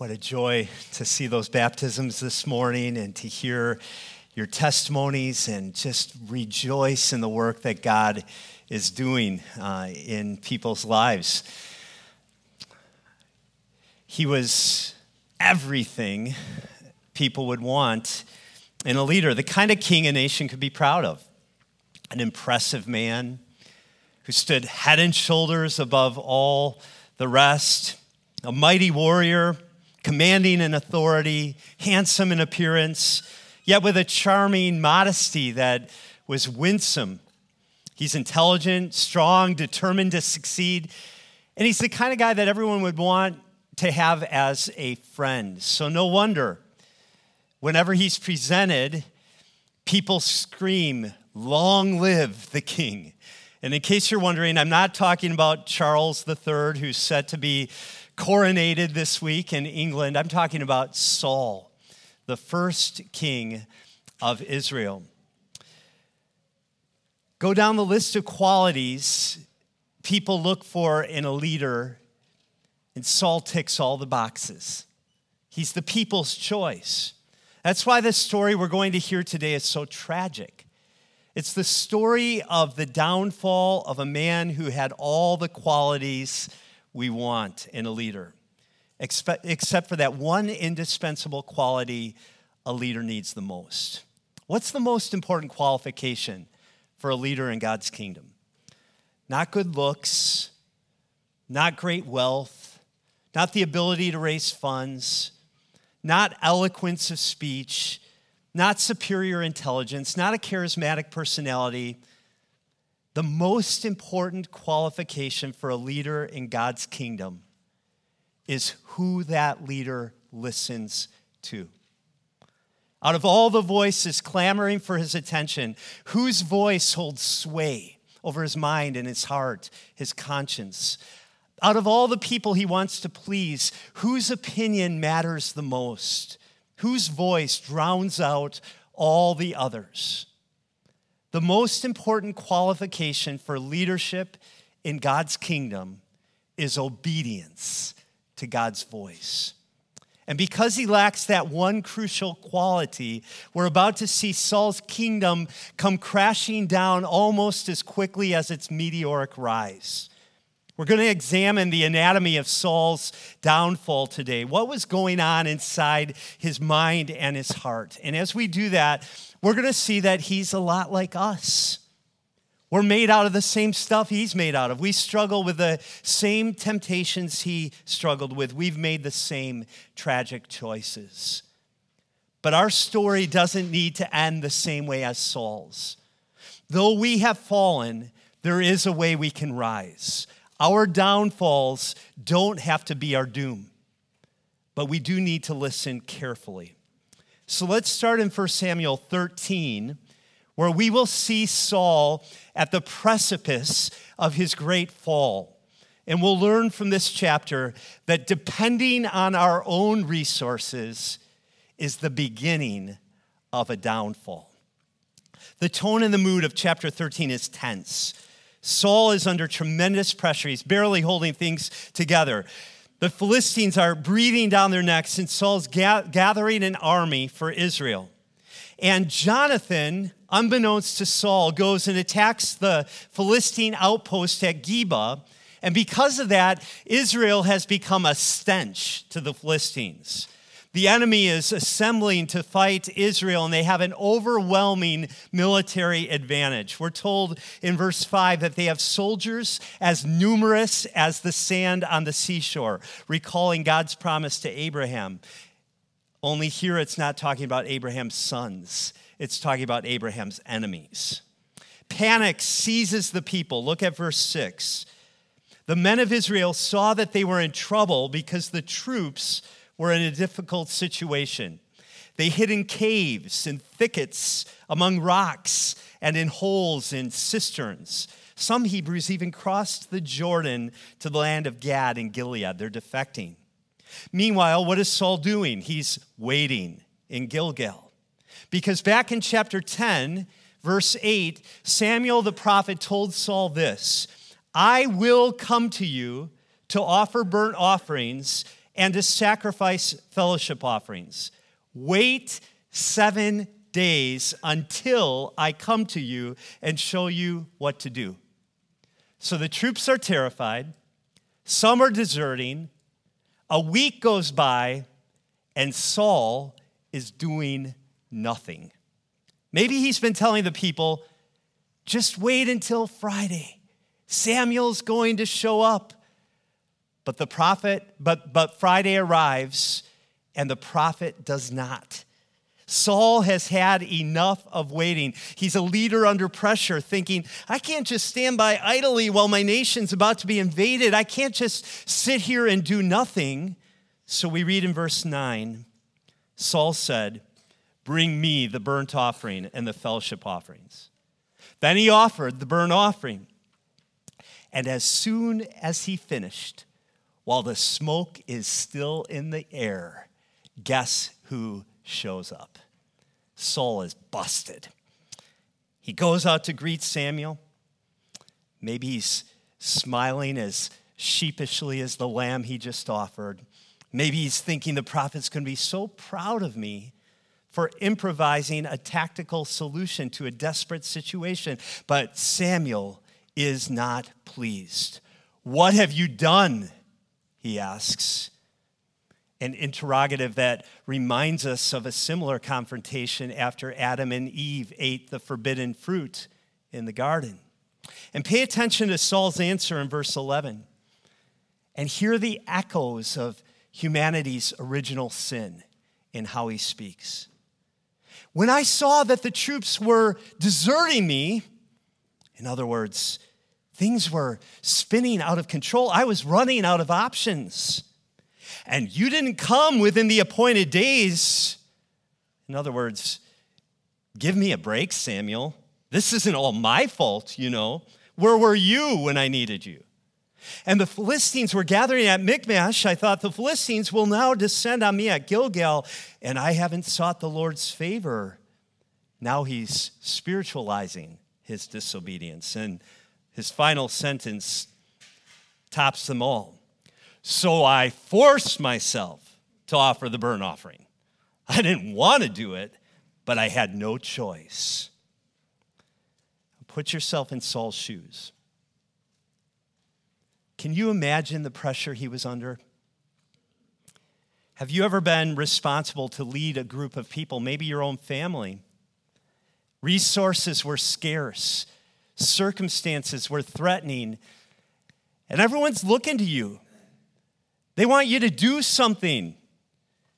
What a joy to see those baptisms this morning and to hear your testimonies and just rejoice in the work that God is doing uh, in people's lives. He was everything people would want in a leader, the kind of king a nation could be proud of. An impressive man who stood head and shoulders above all the rest, a mighty warrior, commanding in authority, handsome in appearance, yet with a charming modesty that was winsome. He's intelligent, strong, determined to succeed, and he's the kind of guy that everyone would want to have as a friend. So, no wonder whenever he's presented, people scream, Long live the king. And in case you're wondering, I'm not talking about Charles III, who's set to be coronated this week in England. I'm talking about Saul, the first king of Israel. Go down the list of qualities people look for in a leader, and Saul ticks all the boxes. He's the people's choice. That's why the story we're going to hear today is so tragic. It's the story of the downfall of a man who had all the qualities we want in a leader, except for that one indispensable quality a leader needs the most. What's the most important qualification for a leader in God's kingdom? Not good looks, not great wealth, not the ability to raise funds not eloquence of speech, not superior intelligence, not a charismatic personality. The most important qualification for a leader in God's kingdom is who that leader listens to. Out of all the voices clamoring for his attention, whose voice holds sway over his mind and his heart, his conscience? Out of all the people he wants to please, whose opinion matters the most? Whose voice drowns out all the others? The most important qualification for leadership in God's kingdom is obedience to God's voice. And because he lacks that one crucial quality, we're about to see Saul's kingdom come crashing down almost as quickly as its meteoric rise. We're going to examine the anatomy of Saul's downfall today. What was going on inside his mind and his heart? And as we do that, we're going to see that he's a lot like us. We're made out of the same stuff he's made out of. We struggle with the same temptations he struggled with. We've made the same tragic choices. But our story doesn't need to end the same way as Saul's. Though we have fallen, there is a way we can rise. Our downfalls don't have to be our doom, but we do need to listen carefully. So let's start in 1 Samuel 13, where we will see Saul at the precipice of his great fall. And we'll learn from this chapter that depending on our own resources is the beginning of a downfall. The tone and the mood of chapter 13 is tense. Saul is under tremendous pressure. He's barely holding things together. The Philistines are breathing down their necks, and Saul's ga- gathering an army for Israel. And Jonathan, unbeknownst to Saul, goes and attacks the Philistine outpost at Geba. And because of that, Israel has become a stench to the Philistines. The enemy is assembling to fight Israel, and they have an overwhelming military advantage. We're told in verse 5 that they have soldiers as numerous as the sand on the seashore, recalling God's promise to Abraham. Only here it's not talking about Abraham's sons, it's talking about Abraham's enemies. Panic seizes the people. Look at verse 6. The men of Israel saw that they were in trouble because the troops were in a difficult situation. They hid in caves and thickets, among rocks, and in holes in cisterns. Some Hebrews even crossed the Jordan to the land of Gad and Gilead. They're defecting. Meanwhile, what is Saul doing? He's waiting in Gilgal. Because back in chapter 10, verse 8, Samuel the prophet told Saul this I will come to you to offer burnt offerings and to sacrifice fellowship offerings. Wait seven days until I come to you and show you what to do. So the troops are terrified, some are deserting. A week goes by, and Saul is doing nothing. Maybe he's been telling the people, just wait until Friday. Samuel's going to show up. But the prophet, but, but Friday arrives and the prophet does not. Saul has had enough of waiting. He's a leader under pressure, thinking, I can't just stand by idly while my nation's about to be invaded. I can't just sit here and do nothing. So we read in verse 9 Saul said, Bring me the burnt offering and the fellowship offerings. Then he offered the burnt offering. And as soon as he finished, while the smoke is still in the air, guess who shows up? Saul is busted. He goes out to greet Samuel. Maybe he's smiling as sheepishly as the lamb he just offered. Maybe he's thinking the prophet's going to be so proud of me for improvising a tactical solution to a desperate situation. But Samuel is not pleased. What have you done? He asks an interrogative that reminds us of a similar confrontation after Adam and Eve ate the forbidden fruit in the garden. And pay attention to Saul's answer in verse 11 and hear the echoes of humanity's original sin in how he speaks. When I saw that the troops were deserting me, in other words, things were spinning out of control, I was running out of options and you didn't come within the appointed days. In other words, give me a break, Samuel. This isn't all my fault, you know. Where were you when I needed you? And the Philistines were gathering at Michmash. I thought the Philistines will now descend on me at Gilgal, and I haven't sought the Lord's favor. Now he's spiritualizing his disobedience. And his final sentence tops them all. So I forced myself to offer the burnt offering. I didn't want to do it, but I had no choice. Put yourself in Saul's shoes. Can you imagine the pressure he was under? Have you ever been responsible to lead a group of people, maybe your own family? Resources were scarce, circumstances were threatening, and everyone's looking to you. They want you to do something,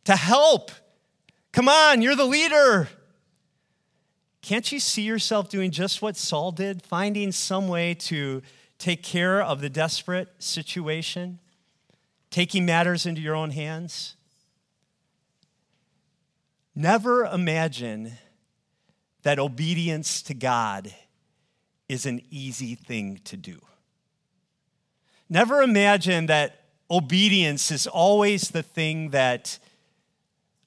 to help. Come on, you're the leader. Can't you see yourself doing just what Saul did, finding some way to take care of the desperate situation, taking matters into your own hands? Never imagine that obedience to God is an easy thing to do. Never imagine that obedience is always the thing that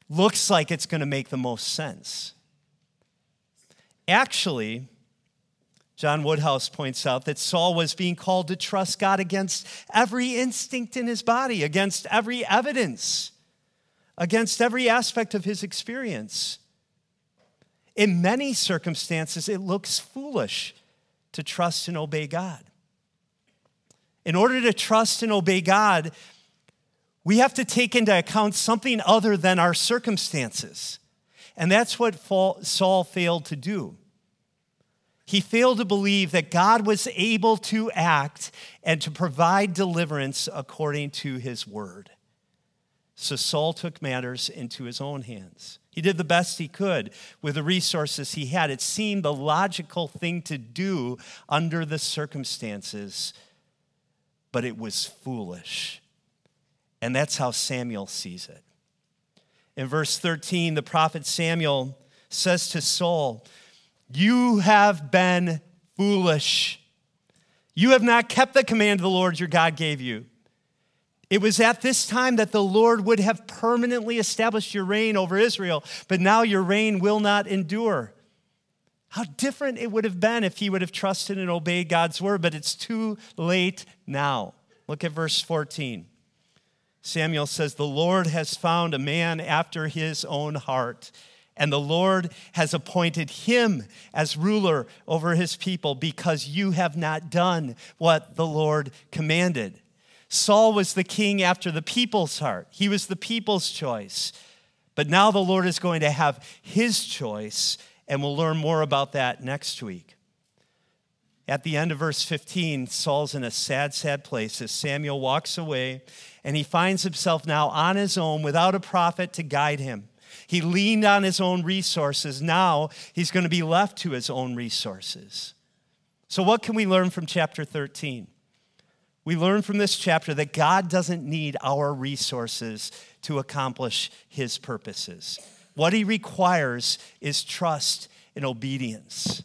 looks like it's going to make the most sense. Actually, John Woodhouse points out that Saul was being called to trust God against every instinct in his body, against every evidence, against every aspect of his experience. In many circumstances, it looks foolish to trust and obey God. In order to trust and obey God, we have to take into account something other than our circumstances. And that's what Saul failed to do. He failed to believe that God was able to act and to provide deliverance according to his word. So Saul took matters into his own hands. He did the best he could with the resources he had. It seemed the logical thing to do under the circumstances but it was foolish. And that's how Samuel sees it. In verse 13, the prophet Samuel says to Saul, You have been foolish. You have not kept the command of the Lord your God gave you. It was at this time that the Lord would have permanently established your reign over Israel, but now your reign will not endure. How different it would have been if he would have trusted and obeyed God's word, but it's too late now. Look at verse 14. Samuel says, The Lord has found a man after his own heart, and the Lord has appointed him as ruler over his people because you have not done what the Lord commanded. Saul was the king after the people's heart, he was the people's choice. But now the Lord is going to have his choice, and we'll learn more about that next week. At the end of verse 15, Saul's in a sad, sad place as Samuel walks away and he finds himself now on his own without a prophet to guide him. He leaned on his own resources. Now he's going to be left to his own resources. So, what can we learn from chapter 13? We learn from this chapter that God doesn't need our resources to accomplish his purposes. What he requires is trust and obedience.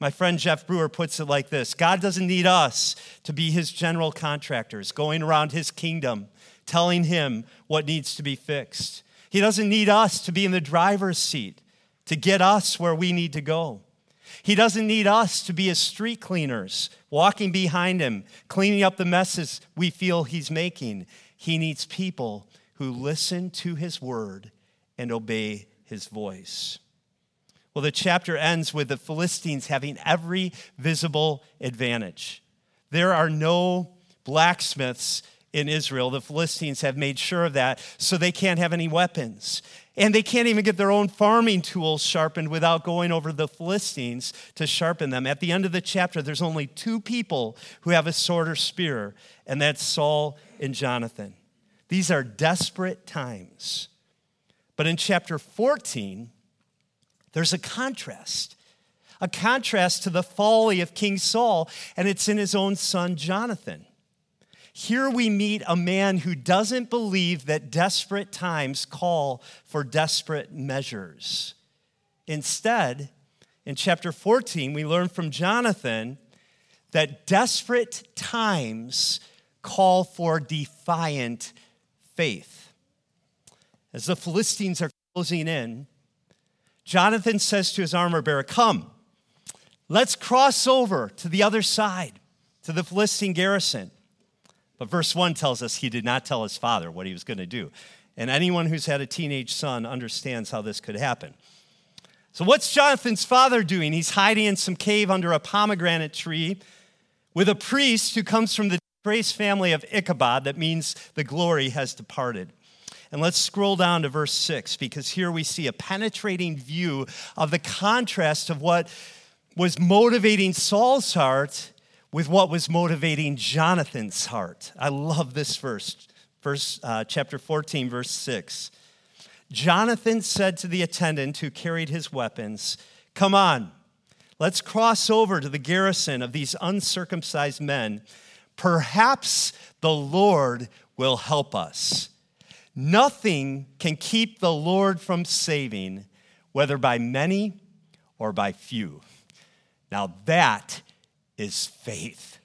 My friend Jeff Brewer puts it like this God doesn't need us to be his general contractors, going around his kingdom, telling him what needs to be fixed. He doesn't need us to be in the driver's seat to get us where we need to go. He doesn't need us to be his street cleaners, walking behind him, cleaning up the messes we feel he's making. He needs people who listen to his word and obey his voice. Well, the chapter ends with the Philistines having every visible advantage. There are no blacksmiths in Israel. The Philistines have made sure of that, so they can't have any weapons. And they can't even get their own farming tools sharpened without going over the Philistines to sharpen them. At the end of the chapter, there's only two people who have a sword or spear, and that's Saul and Jonathan. These are desperate times. But in chapter 14, there's a contrast, a contrast to the folly of King Saul, and it's in his own son, Jonathan. Here we meet a man who doesn't believe that desperate times call for desperate measures. Instead, in chapter 14, we learn from Jonathan that desperate times call for defiant faith. As the Philistines are closing in, Jonathan says to his armor bearer, Come, let's cross over to the other side, to the Philistine garrison. But verse 1 tells us he did not tell his father what he was going to do. And anyone who's had a teenage son understands how this could happen. So, what's Jonathan's father doing? He's hiding in some cave under a pomegranate tree with a priest who comes from the Grace family of Ichabod, that means the glory has departed. And let's scroll down to verse 6 because here we see a penetrating view of the contrast of what was motivating Saul's heart with what was motivating Jonathan's heart. I love this verse, verse uh, chapter 14, verse 6. Jonathan said to the attendant who carried his weapons, Come on, let's cross over to the garrison of these uncircumcised men Perhaps the Lord will help us. Nothing can keep the Lord from saving, whether by many or by few. Now, that is faith.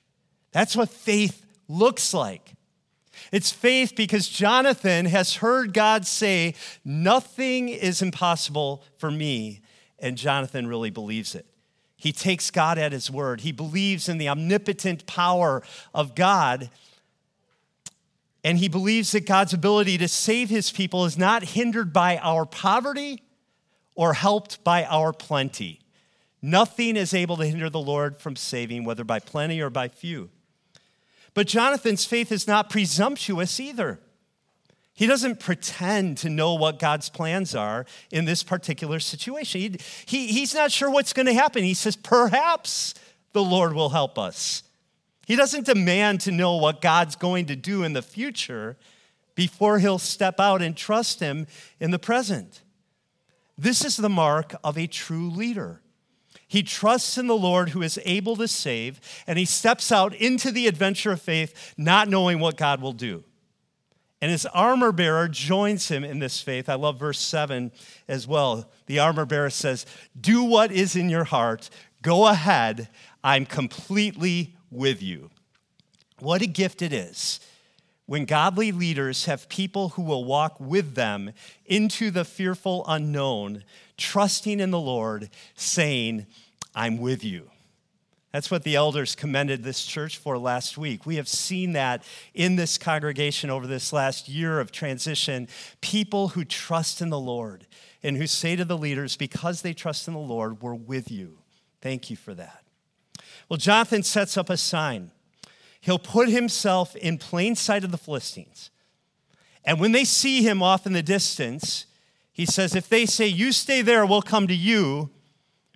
That's what faith looks like. It's faith because Jonathan has heard God say, Nothing is impossible for me. And Jonathan really believes it. He takes God at his word. He believes in the omnipotent power of God. And he believes that God's ability to save his people is not hindered by our poverty or helped by our plenty. Nothing is able to hinder the Lord from saving, whether by plenty or by few. But Jonathan's faith is not presumptuous either. He doesn't pretend to know what God's plans are in this particular situation. He, he, he's not sure what's going to happen. He says, perhaps the Lord will help us. He doesn't demand to know what God's going to do in the future before he'll step out and trust him in the present. This is the mark of a true leader. He trusts in the Lord who is able to save, and he steps out into the adventure of faith, not knowing what God will do. And his armor bearer joins him in this faith. I love verse 7 as well. The armor bearer says, Do what is in your heart, go ahead, I'm completely with you. What a gift it is when godly leaders have people who will walk with them into the fearful unknown, trusting in the Lord, saying, I'm with you. That's what the elders commended this church for last week. We have seen that in this congregation over this last year of transition. People who trust in the Lord and who say to the leaders, because they trust in the Lord, we're with you. Thank you for that. Well, Jonathan sets up a sign. He'll put himself in plain sight of the Philistines. And when they see him off in the distance, he says, If they say, You stay there, we'll come to you,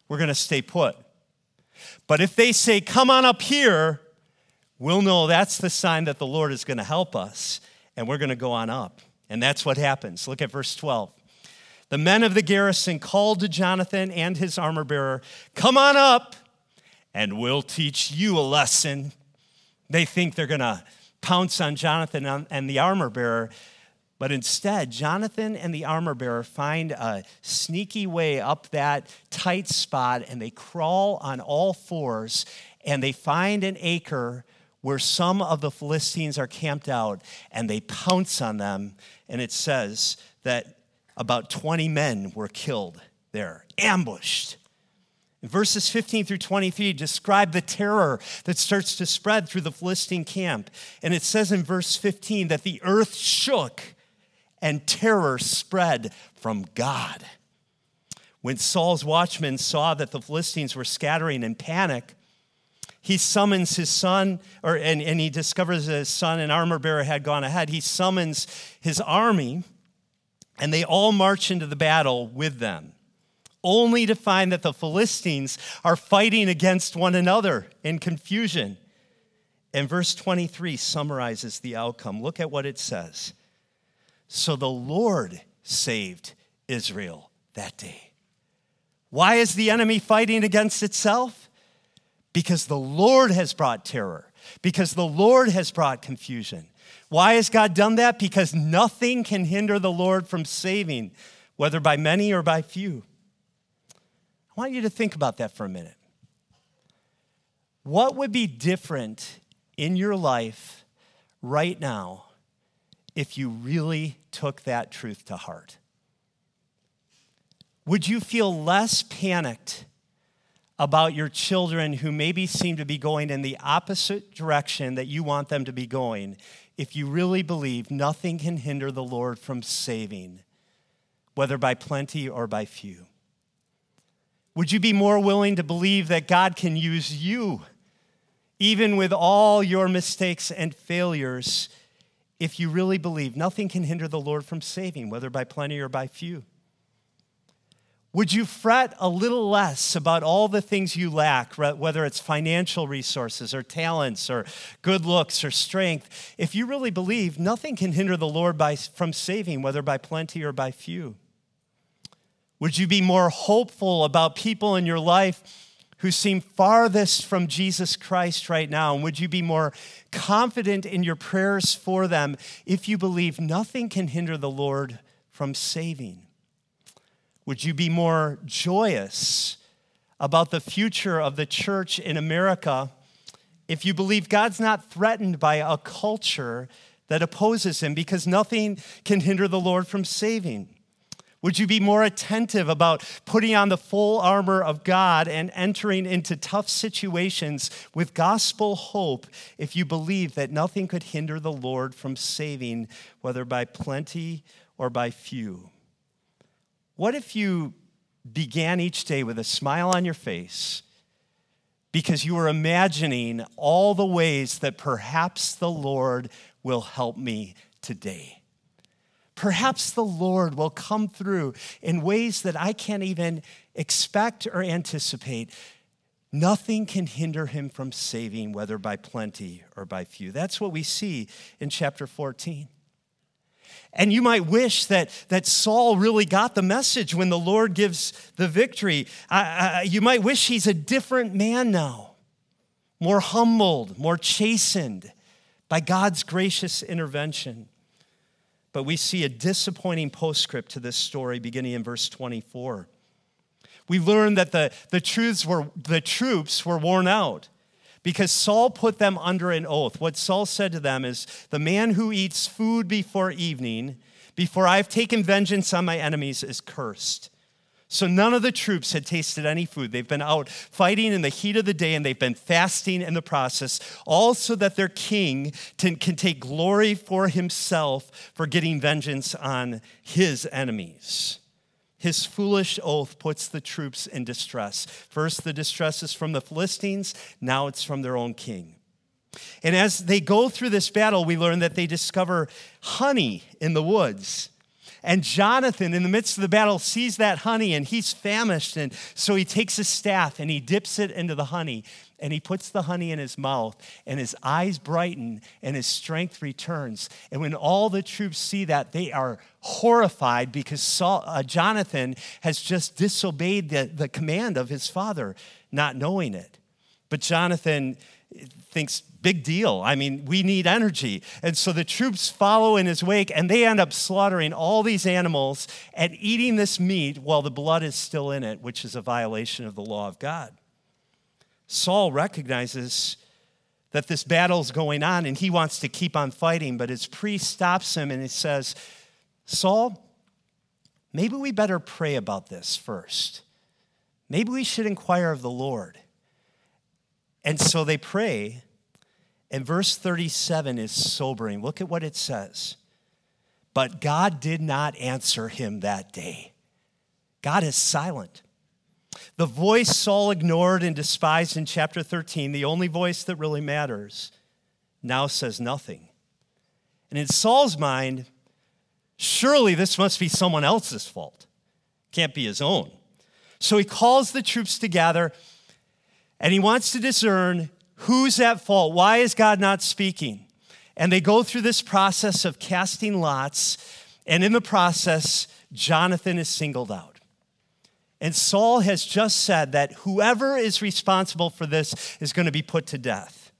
we're going to stay put. But if they say, Come on up here, we'll know that's the sign that the Lord is going to help us, and we're going to go on up. And that's what happens. Look at verse 12. The men of the garrison called to Jonathan and his armor bearer, Come on up, and we'll teach you a lesson. They think they're going to pounce on Jonathan and the armor bearer. But instead, Jonathan and the armor bearer find a sneaky way up that tight spot and they crawl on all fours and they find an acre where some of the Philistines are camped out and they pounce on them. And it says that about 20 men were killed there, ambushed. verses 15 through 23 describe the terror that starts to spread through the Philistine camp. And it says in verse 15 that the earth shook and terror spread from God. When Saul's watchmen saw that the Philistines were scattering in panic, he summons his son, or, and, and he discovers that his son and armor bearer had gone ahead. He summons his army, and they all march into the battle with them, only to find that the Philistines are fighting against one another in confusion. And verse 23 summarizes the outcome. Look at what it says. So the Lord saved Israel that day. Why is the enemy fighting against itself? Because the Lord has brought terror, because the Lord has brought confusion. Why has God done that? Because nothing can hinder the Lord from saving, whether by many or by few. I want you to think about that for a minute. What would be different in your life right now if you really took that truth to heart? Would you feel less panicked about your children who maybe seem to be going in the opposite direction that you want them to be going if you really believe nothing can hinder the Lord from saving, whether by plenty or by few? Would you be more willing to believe that God can use you, even with all your mistakes and failures, if you really believe nothing can hinder the Lord from saving, whether by plenty or by few? Would you fret a little less about all the things you lack, whether it's financial resources or talents or good looks or strength, if you really believe nothing can hinder the Lord by, from saving, whether by plenty or by few? Would you be more hopeful about people in your life who seem farthest from Jesus Christ right now? And would you be more confident in your prayers for them if you believe nothing can hinder the Lord from saving? Would you be more joyous about the future of the church in America if you believe God's not threatened by a culture that opposes him because nothing can hinder the Lord from saving? Would you be more attentive about putting on the full armor of God and entering into tough situations with gospel hope if you believe that nothing could hinder the Lord from saving, whether by plenty or by few? What if you began each day with a smile on your face because you were imagining all the ways that perhaps the Lord will help me today? Perhaps the Lord will come through in ways that I can't even expect or anticipate. Nothing can hinder him from saving, whether by plenty or by few. That's what we see in chapter 14. And you might wish that, that Saul really got the message when the Lord gives the victory. You might wish he's a different man now, more humbled, more chastened by God's gracious intervention. But we see a disappointing postscript to this story beginning in verse 24. We learn that the, the, truths were, the troops were worn out because Saul put them under an oath. What Saul said to them is The man who eats food before evening, before I've taken vengeance on my enemies, is cursed. So none of the troops had tasted any food. They've been out fighting in the heat of the day and they've been fasting in the process, all so that their king can, take glory for himself for getting vengeance on his enemies. His foolish oath puts the troops in distress. First, the distress is from the Philistines, now it's from their own king. And as they go through this battle, we learn that they discover honey in the woods. And Jonathan, in the midst of the battle, sees that honey and he's famished. And so he takes a staff and he dips it into the honey and he puts the honey in his mouth and his eyes brighten and his strength returns. And when all the troops see that, they are horrified because Saul, uh, Jonathan has just disobeyed the, the command of his father, not knowing it. But Jonathan thinks, big deal. I mean, we need energy. And so the troops follow in his wake and they end up slaughtering all these animals and eating this meat while the blood is still in it, which is a violation of the law of God. Saul recognizes that this battle is going on and he wants to keep on fighting, but his priest stops him and he says, Saul, maybe we better pray about this first. Maybe we should inquire of the Lord. And so they pray, and verse 37 is sobering. Look at what it says. But God did not answer him that day. God is silent. The voice Saul ignored and despised in chapter 13, the only voice that really matters, now says nothing. And in Saul's mind, surely this must be someone else's fault. Can't be his own. So he calls the troops together and he wants to discern who's at fault. Why is God not speaking? And they go through this process of casting lots. And in the process, Jonathan is singled out. And Saul has just said that whoever is responsible for this is going to be put to death.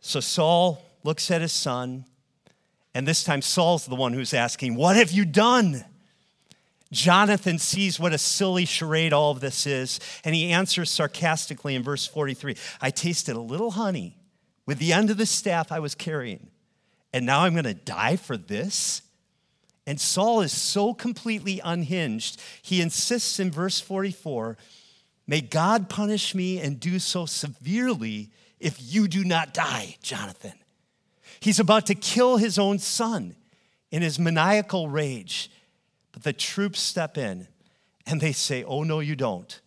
So Saul looks at his son, and this time Saul's the one who's asking, What have you done? Jonathan sees what a silly charade all of this is, and he answers sarcastically in verse 43 I tasted a little honey with the end of the staff I was carrying, and now I'm going to die for this? And Saul is so completely unhinged, he insists in verse 44 May God punish me and do so severely if you do not die, Jonathan. He's about to kill his own son in his maniacal rage. The troops step in and they say, Oh, no, you don't.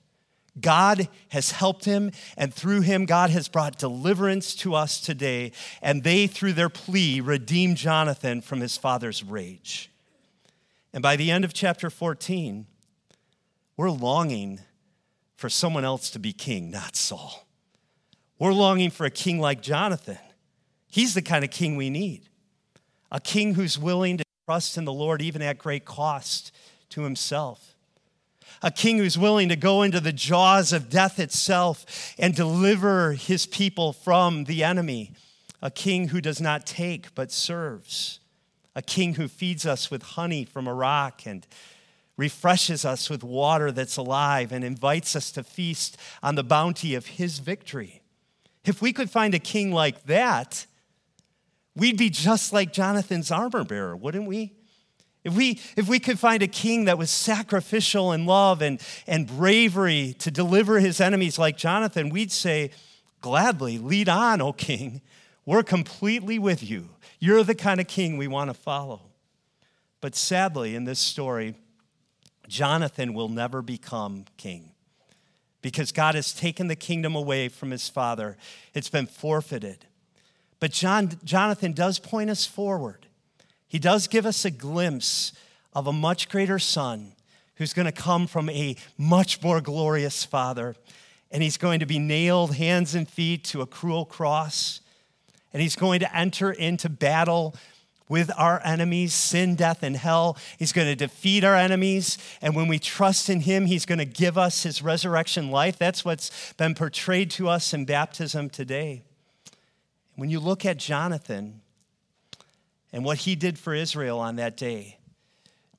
God has helped him, and through him, God has brought deliverance to us today. And they, through their plea, redeem Jonathan from his father's rage. And by the end of chapter 14, we're longing for someone else to be king, not Saul. We're longing for a king like Jonathan. He's the kind of king we need a king who's willing to trust in the Lord even at great cost to himself. A king who's willing to go into the jaws of death itself and deliver his people from the enemy. A king who does not take but serves. A king who feeds us with honey from a rock and refreshes us with water that's alive and invites us to feast on the bounty of his victory. If we could find a king like that, We'd be just like Jonathan's armor bearer, wouldn't we? If we, if we could find a king that was sacrificial in love and, and bravery to deliver his enemies like Jonathan, we'd say, gladly, lead on, O king. We're completely with you. You're the kind of king we want to follow. But sadly, in this story, Jonathan will never become king because God has taken the kingdom away from his father. It's been forfeited. But John, Jonathan does point us forward. He does give us a glimpse of a much greater son who's going to come from a much more glorious father. And he's going to be nailed hands and feet to a cruel cross. And he's going to enter into battle with our enemies, sin, death, and hell. He's going to defeat our enemies. And when we trust in him, he's going to give us his resurrection life. That's what's been portrayed to us in baptism today. When you look at Jonathan and what he did for Israel on that day,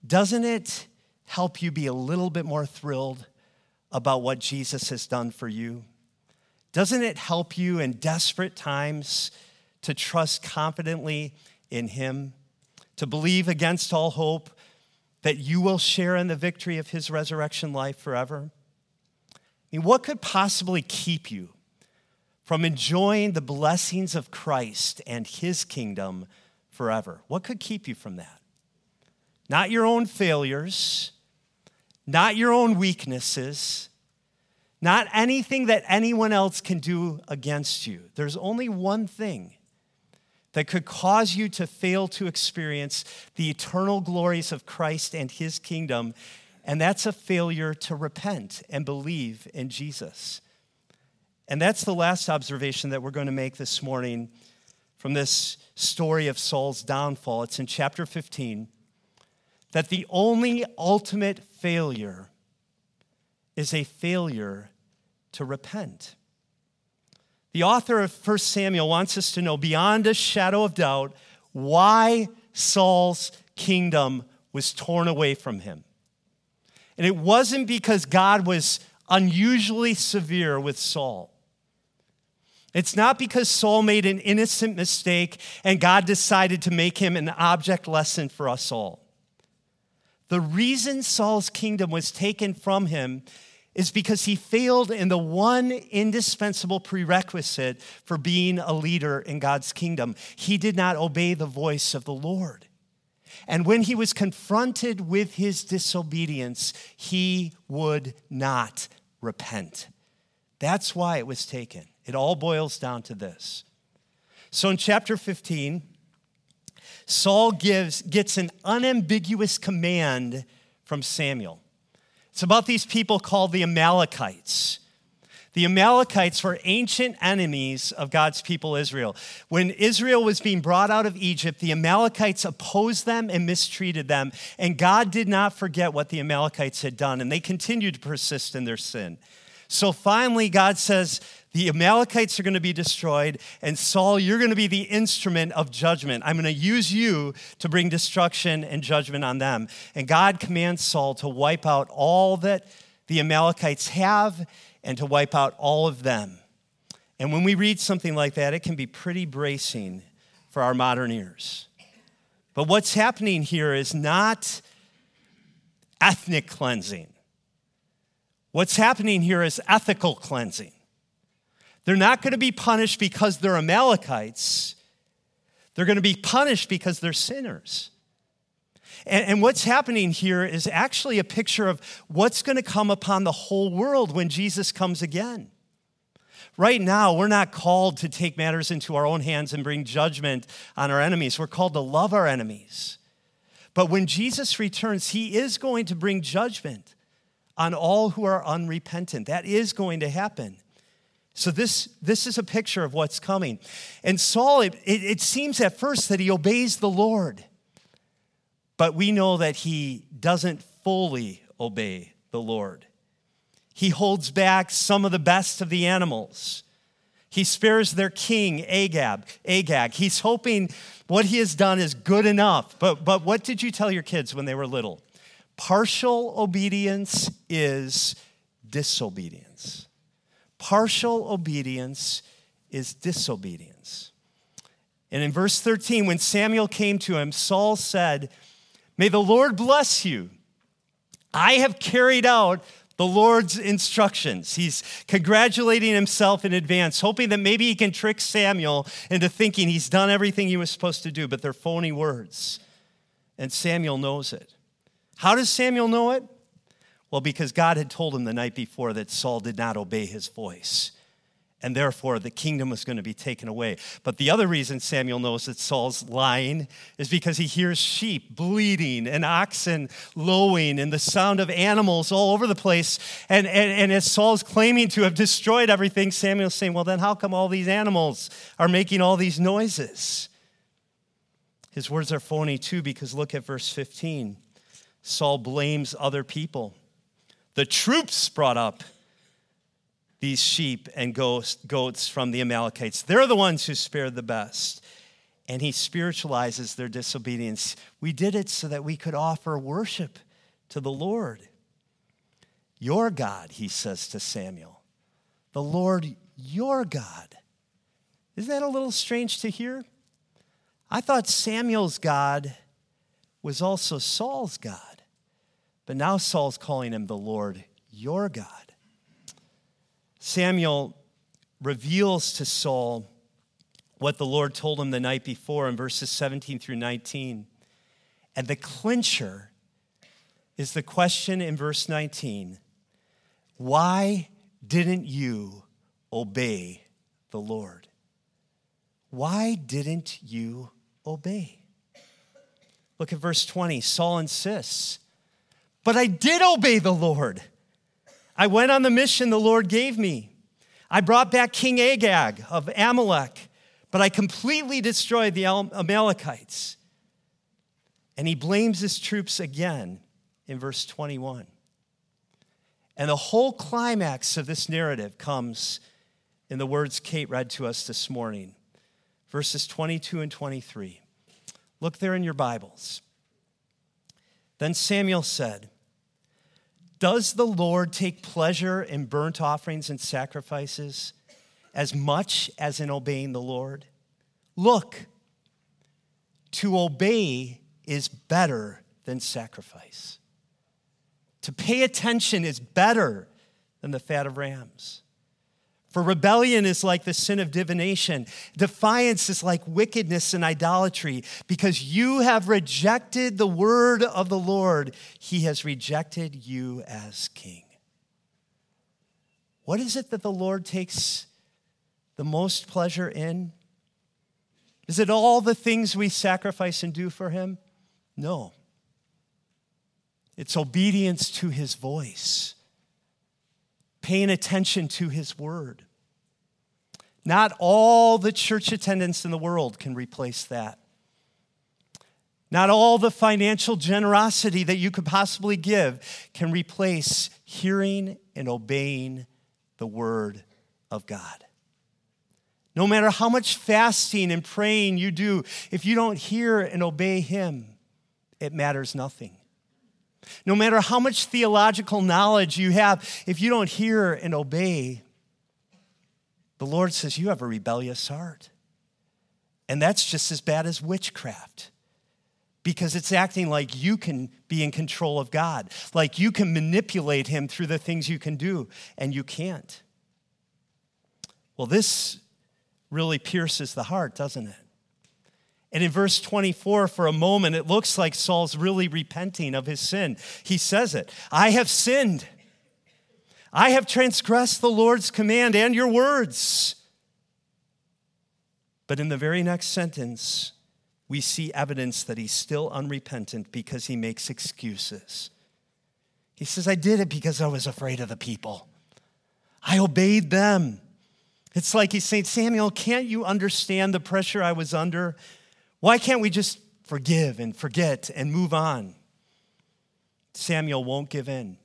doesn't it help you be a little bit more thrilled about what Jesus has done for you? Doesn't it help you in desperate times to trust confidently in him, to believe against all hope that you will share in the victory of his resurrection life forever? I mean, what could possibly keep you from enjoying the blessings of Christ and his kingdom forever? What could keep you from that? Not your own failures, not your own weaknesses, not anything that anyone else can do against you. There's only one thing that could cause you to fail to experience the eternal glories of Christ and his kingdom, and that's a failure to repent and believe in Jesus. And that's the last observation that we're going to make this morning from this story of Saul's downfall. It's in chapter 15 that the only ultimate failure is a failure to repent. The author of 1 Samuel wants us to know beyond a shadow of doubt why Saul's kingdom was torn away from him. And it wasn't because God was unusually severe with Saul. It's not because Saul made an innocent mistake and God decided to make him an object lesson for us all. The reason Saul's kingdom was taken from him is because he failed in the one indispensable prerequisite for being a leader in God's kingdom. He did not obey the voice of the Lord. And when he was confronted with his disobedience, he would not repent. That's why it was taken. It all boils down to this. So in chapter 15, Saul gives, gets an unambiguous command from Samuel. It's about these people called the Amalekites. The Amalekites were ancient enemies of God's people Israel. When Israel was being brought out of Egypt, the Amalekites opposed them and mistreated them, and God did not forget what the Amalekites had done, and they continued to persist in their sin. So finally, God says, the Amalekites are going to be destroyed, and Saul, you're going to be the instrument of judgment. I'm going to use you to bring destruction and judgment on them. And God commands Saul to wipe out all that the Amalekites have and to wipe out all of them. And when we read something like that, it can be pretty bracing for our modern ears. But what's happening here is not ethnic cleansing. What's happening here is ethical cleansing. They're not going to be punished because they're Amalekites. They're going to be punished because they're sinners. And, and, what's happening here is actually a picture of what's going to come upon the whole world when Jesus comes again. Right now, we're not called to take matters into our own hands and bring judgment on our enemies. We're called to love our enemies. But when Jesus returns, he is going to bring judgment on all who are unrepentant. That is going to happen. So this, this is a picture of what's coming. And Saul, it, it, it seems at first that he obeys the Lord, but we know that he doesn't fully obey the Lord. He holds back some of the best of the animals. He spares their king, Agab, Agag. He's hoping what he has done is good enough. But, but what did you tell your kids when they were little? Partial obedience is disobedience. Partial obedience is disobedience. And in verse 13, when Samuel came to him, Saul said, May the Lord bless you. I have carried out the Lord's instructions. He's congratulating himself in advance, hoping that maybe he can trick Samuel into thinking he's done everything he was supposed to do, but they're phony words. And Samuel knows it. How does Samuel know it? Well, because God had told him the night before that Saul did not obey his voice. And therefore, the kingdom was going to be taken away. But the other reason Samuel knows that Saul's lying is because he hears sheep bleating and oxen lowing and the sound of animals all over the place. And, and, and as Saul's claiming to have destroyed everything, Samuel's saying, Well, then how come all these animals are making all these noises? His words are phony too, because look at verse 15. Saul blames other people. The troops brought up these sheep and goats from the Amalekites. They're the ones who spared the best. And he spiritualizes their disobedience. We did it so that we could offer worship to the Lord. Your God, he says to Samuel, the Lord your God. Isn't that a little strange to hear? I thought Samuel's God was also Saul's God. But now Saul's calling him the Lord your God. Samuel reveals to Saul what the Lord told him the night before in verses 17 through 19. And the clincher is the question in verse 19 Why didn't you obey the Lord? Why didn't you obey? Look at verse 20. Saul insists, But I did obey the Lord. I went on the mission the Lord gave me. I brought back King Agag of Amalek, but I completely destroyed the Amalekites. And he blames his troops again in verse 21. And the whole climax of this narrative comes in the words Kate read to us this morning, verses 22 and 23. Look there in your Bibles. Then Samuel said, Does the Lord take pleasure in burnt offerings and sacrifices as much as in obeying the Lord? Look, to obey is better than sacrifice. To pay attention is better than the fat of rams. For rebellion is like the sin of divination. Defiance is like wickedness and idolatry. Because you have rejected the word of the Lord, he has rejected you as king. What is it that the Lord takes the most pleasure in? Is it all the things we sacrifice and do for him? No. It's obedience to his voice, paying attention to his word. Not all the church attendance in the world can replace that. Not all the financial generosity that you could possibly give can replace hearing and obeying the word of God. No matter how much fasting and praying you do, if you don't hear and obey Him, it matters nothing. No matter how much theological knowledge you have, if you don't hear and obey, the Lord says you have a rebellious heart. And that's just as bad as witchcraft because it's acting like you can be in control of God, like you can manipulate Him through the things you can do, and you can't. Well, this really pierces the heart, doesn't it? And in verse 24, for a moment, it looks like Saul's really repenting of his sin. He says it I have sinned. I have transgressed the Lord's command and your words. But in the very next sentence, we see evidence that he's still unrepentant because he makes excuses. He says, I did it because I was afraid of the people. I obeyed them. It's like he's saying, Samuel, can't you understand the pressure I was under? Why can't we just forgive and forget and move on? Samuel won't give in.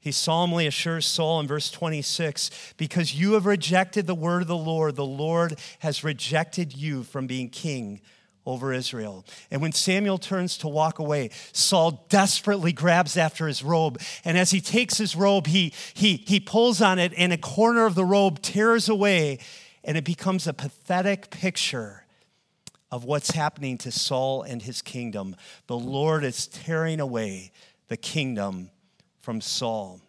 He solemnly assures Saul in verse 26 because you have rejected the word of the Lord, the Lord has rejected you from being king over Israel. And when Samuel turns to walk away, Saul desperately grabs after his robe. And as he takes his robe, he, he, he pulls on it, and a corner of the robe tears away, and it becomes a pathetic picture of what's happening to Saul and his kingdom. The Lord is tearing away the kingdom from Saul.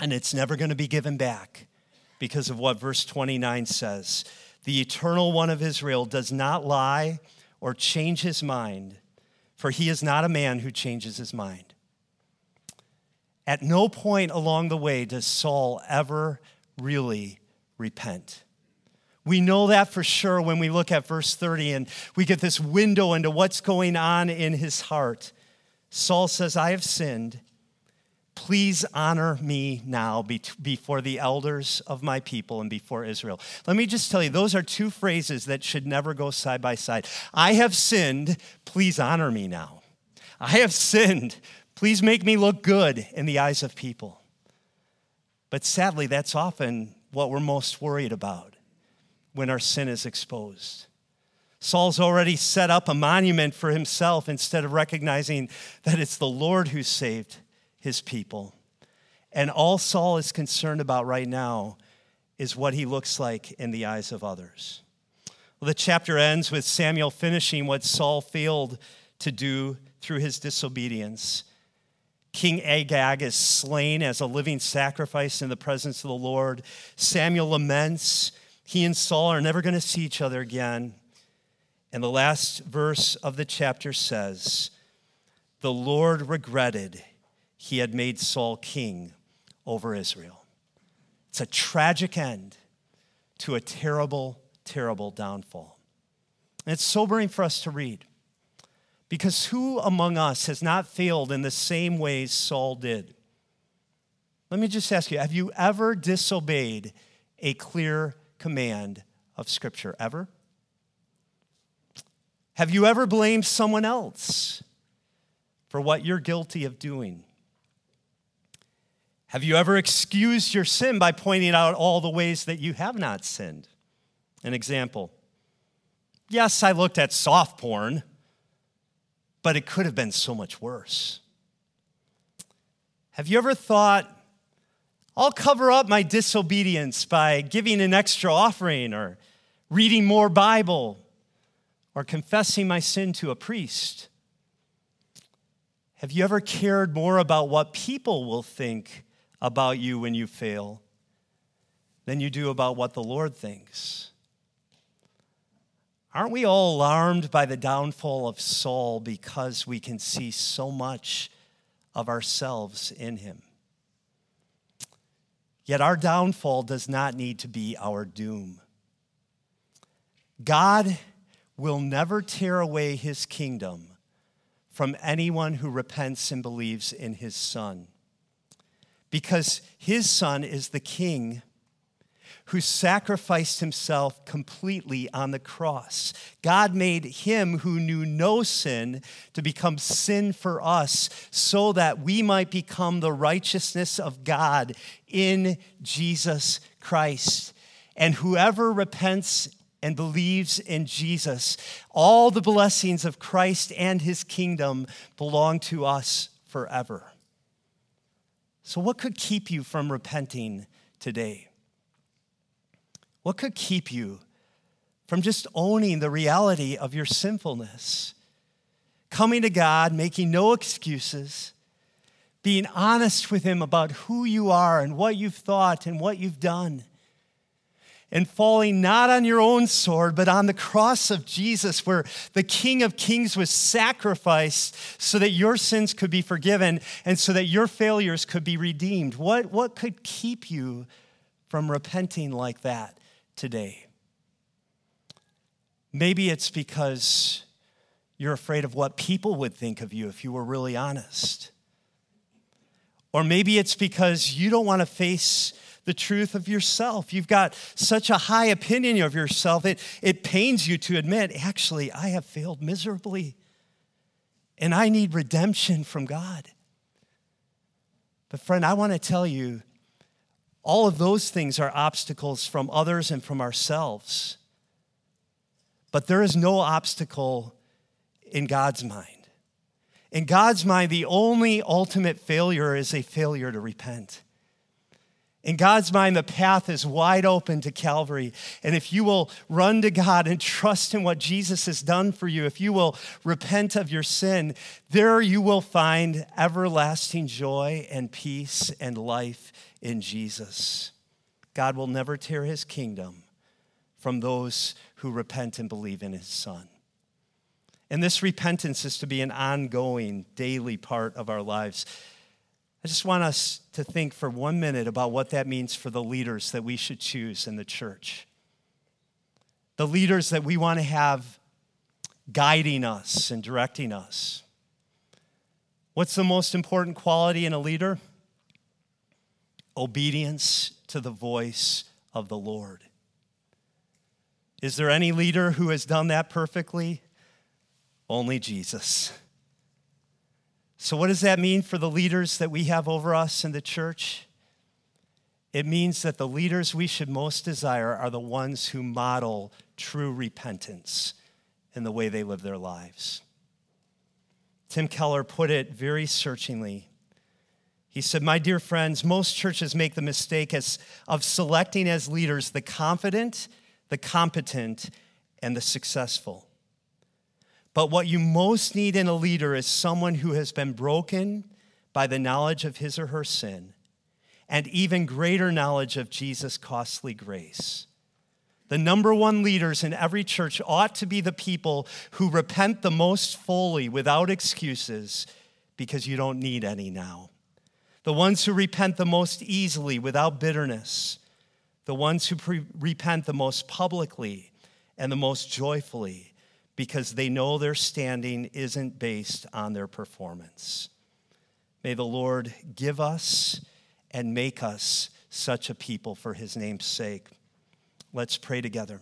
And it's never going to be given back because of what verse 29 says. The eternal one of Israel does not lie or change his mind, for he is not a man who changes his mind. At no point along the way does Saul ever really repent. We know that for sure when we look at verse 30 and we get this window into what's going on in his heart. Saul says, I have sinned. Please honor me now before the elders of my people and before Israel. Let me just tell you, those are two phrases that should never go side by side. I have sinned. Please honor me now. I have sinned. Please make me look good in the eyes of people. But sadly, that's often what we're most worried about when our sin is exposed. Saul's already set up a monument for himself instead of recognizing that it's the Lord who saved his people. And all Saul is concerned about right now is what he looks like in the eyes of others. Well, the chapter ends with Samuel finishing what Saul failed to do through his disobedience. King Agag is slain as a living sacrifice in the presence of the Lord. Samuel laments. He and Saul are never going to see each other again. And the last verse of the chapter says, The Lord regretted he had made Saul king over Israel. It's a tragic end to a terrible, terrible downfall. And it's sobering for us to read. Because who among us has not failed in the same ways Saul did? Let me just ask you have you ever disobeyed a clear command of Scripture? Ever? Have you ever blamed someone else for what you're guilty of doing? Have you ever excused your sin by pointing out all the ways that you have not sinned? An example. Yes, I looked at soft porn, but it could have been so much worse. Have you ever thought, I'll cover up my disobedience by giving an extra offering or reading more Bible or confessing my sin to a priest? Have you ever cared more about what people will think about you when you fail than you do about what the Lord thinks? Aren't we all alarmed by the downfall of Saul because we can see so much of ourselves in him? Yet our downfall does not need to be our doom. God will never tear away his kingdom from anyone who repents and believes in his Son because his Son is the King who sacrificed himself completely on the cross. God made him who knew no sin to become sin for us so that we might become the righteousness of God in Jesus Christ. And whoever repents and believes in Jesus, all the blessings of Christ and his kingdom belong to us forever. So, what could keep you from repenting today? What could keep you from just owning the reality of your sinfulness? Coming to God, making no excuses, being honest with Him about who you are and what you've thought and what you've done and falling not on your own sword, but on the cross of Jesus, where the King of Kings was sacrificed so that your sins could be forgiven and so that your failures could be redeemed. What, what could keep you from repenting like that today? Maybe it's because you're afraid of what people would think of you if you were really honest. Or maybe it's because you don't want to face the truth of yourself. You've got such a high opinion of yourself, it, it pains you to admit, actually, I have failed miserably and I need redemption from God. But, friend, I want to tell you all of those things are obstacles from others and from ourselves. But there is no obstacle in God's mind. In God's mind, the only ultimate failure is a failure to repent. In God's mind, the path is wide open to Calvary. And if you will run to God and trust in what Jesus has done for you, if you will repent of your sin, there you will find everlasting joy and peace and life in Jesus. God will never tear his kingdom from those who repent and believe in his Son. And this repentance is to be an ongoing, daily part of our lives. I just want us to think for one minute about what that means for the leaders that we should choose in the church. The leaders that we want to have guiding us and directing us. What's the most important quality in a leader? Obedience to the voice of the Lord. Is there any leader who has done that perfectly? Only Jesus. So, what does that mean for the leaders that we have over us in the church? It means that the leaders we should most desire are the ones who model true repentance in the way they live their lives. Tim Keller put it very searchingly. He said, My dear friends, most churches make the mistake of selecting as leaders the confident, the competent, and the successful. But what you most need in a leader is someone who has been broken by the knowledge of his or her sin and even greater knowledge of Jesus' costly grace. The number one leaders in every church ought to be the people who repent the most fully without excuses because you don't need any now. The ones who repent the most easily without bitterness. The ones who pre- repent the most publicly and the most joyfully because they know their standing isn't based on their performance. May the Lord give us and make us such a people for his name's sake. Let's pray together.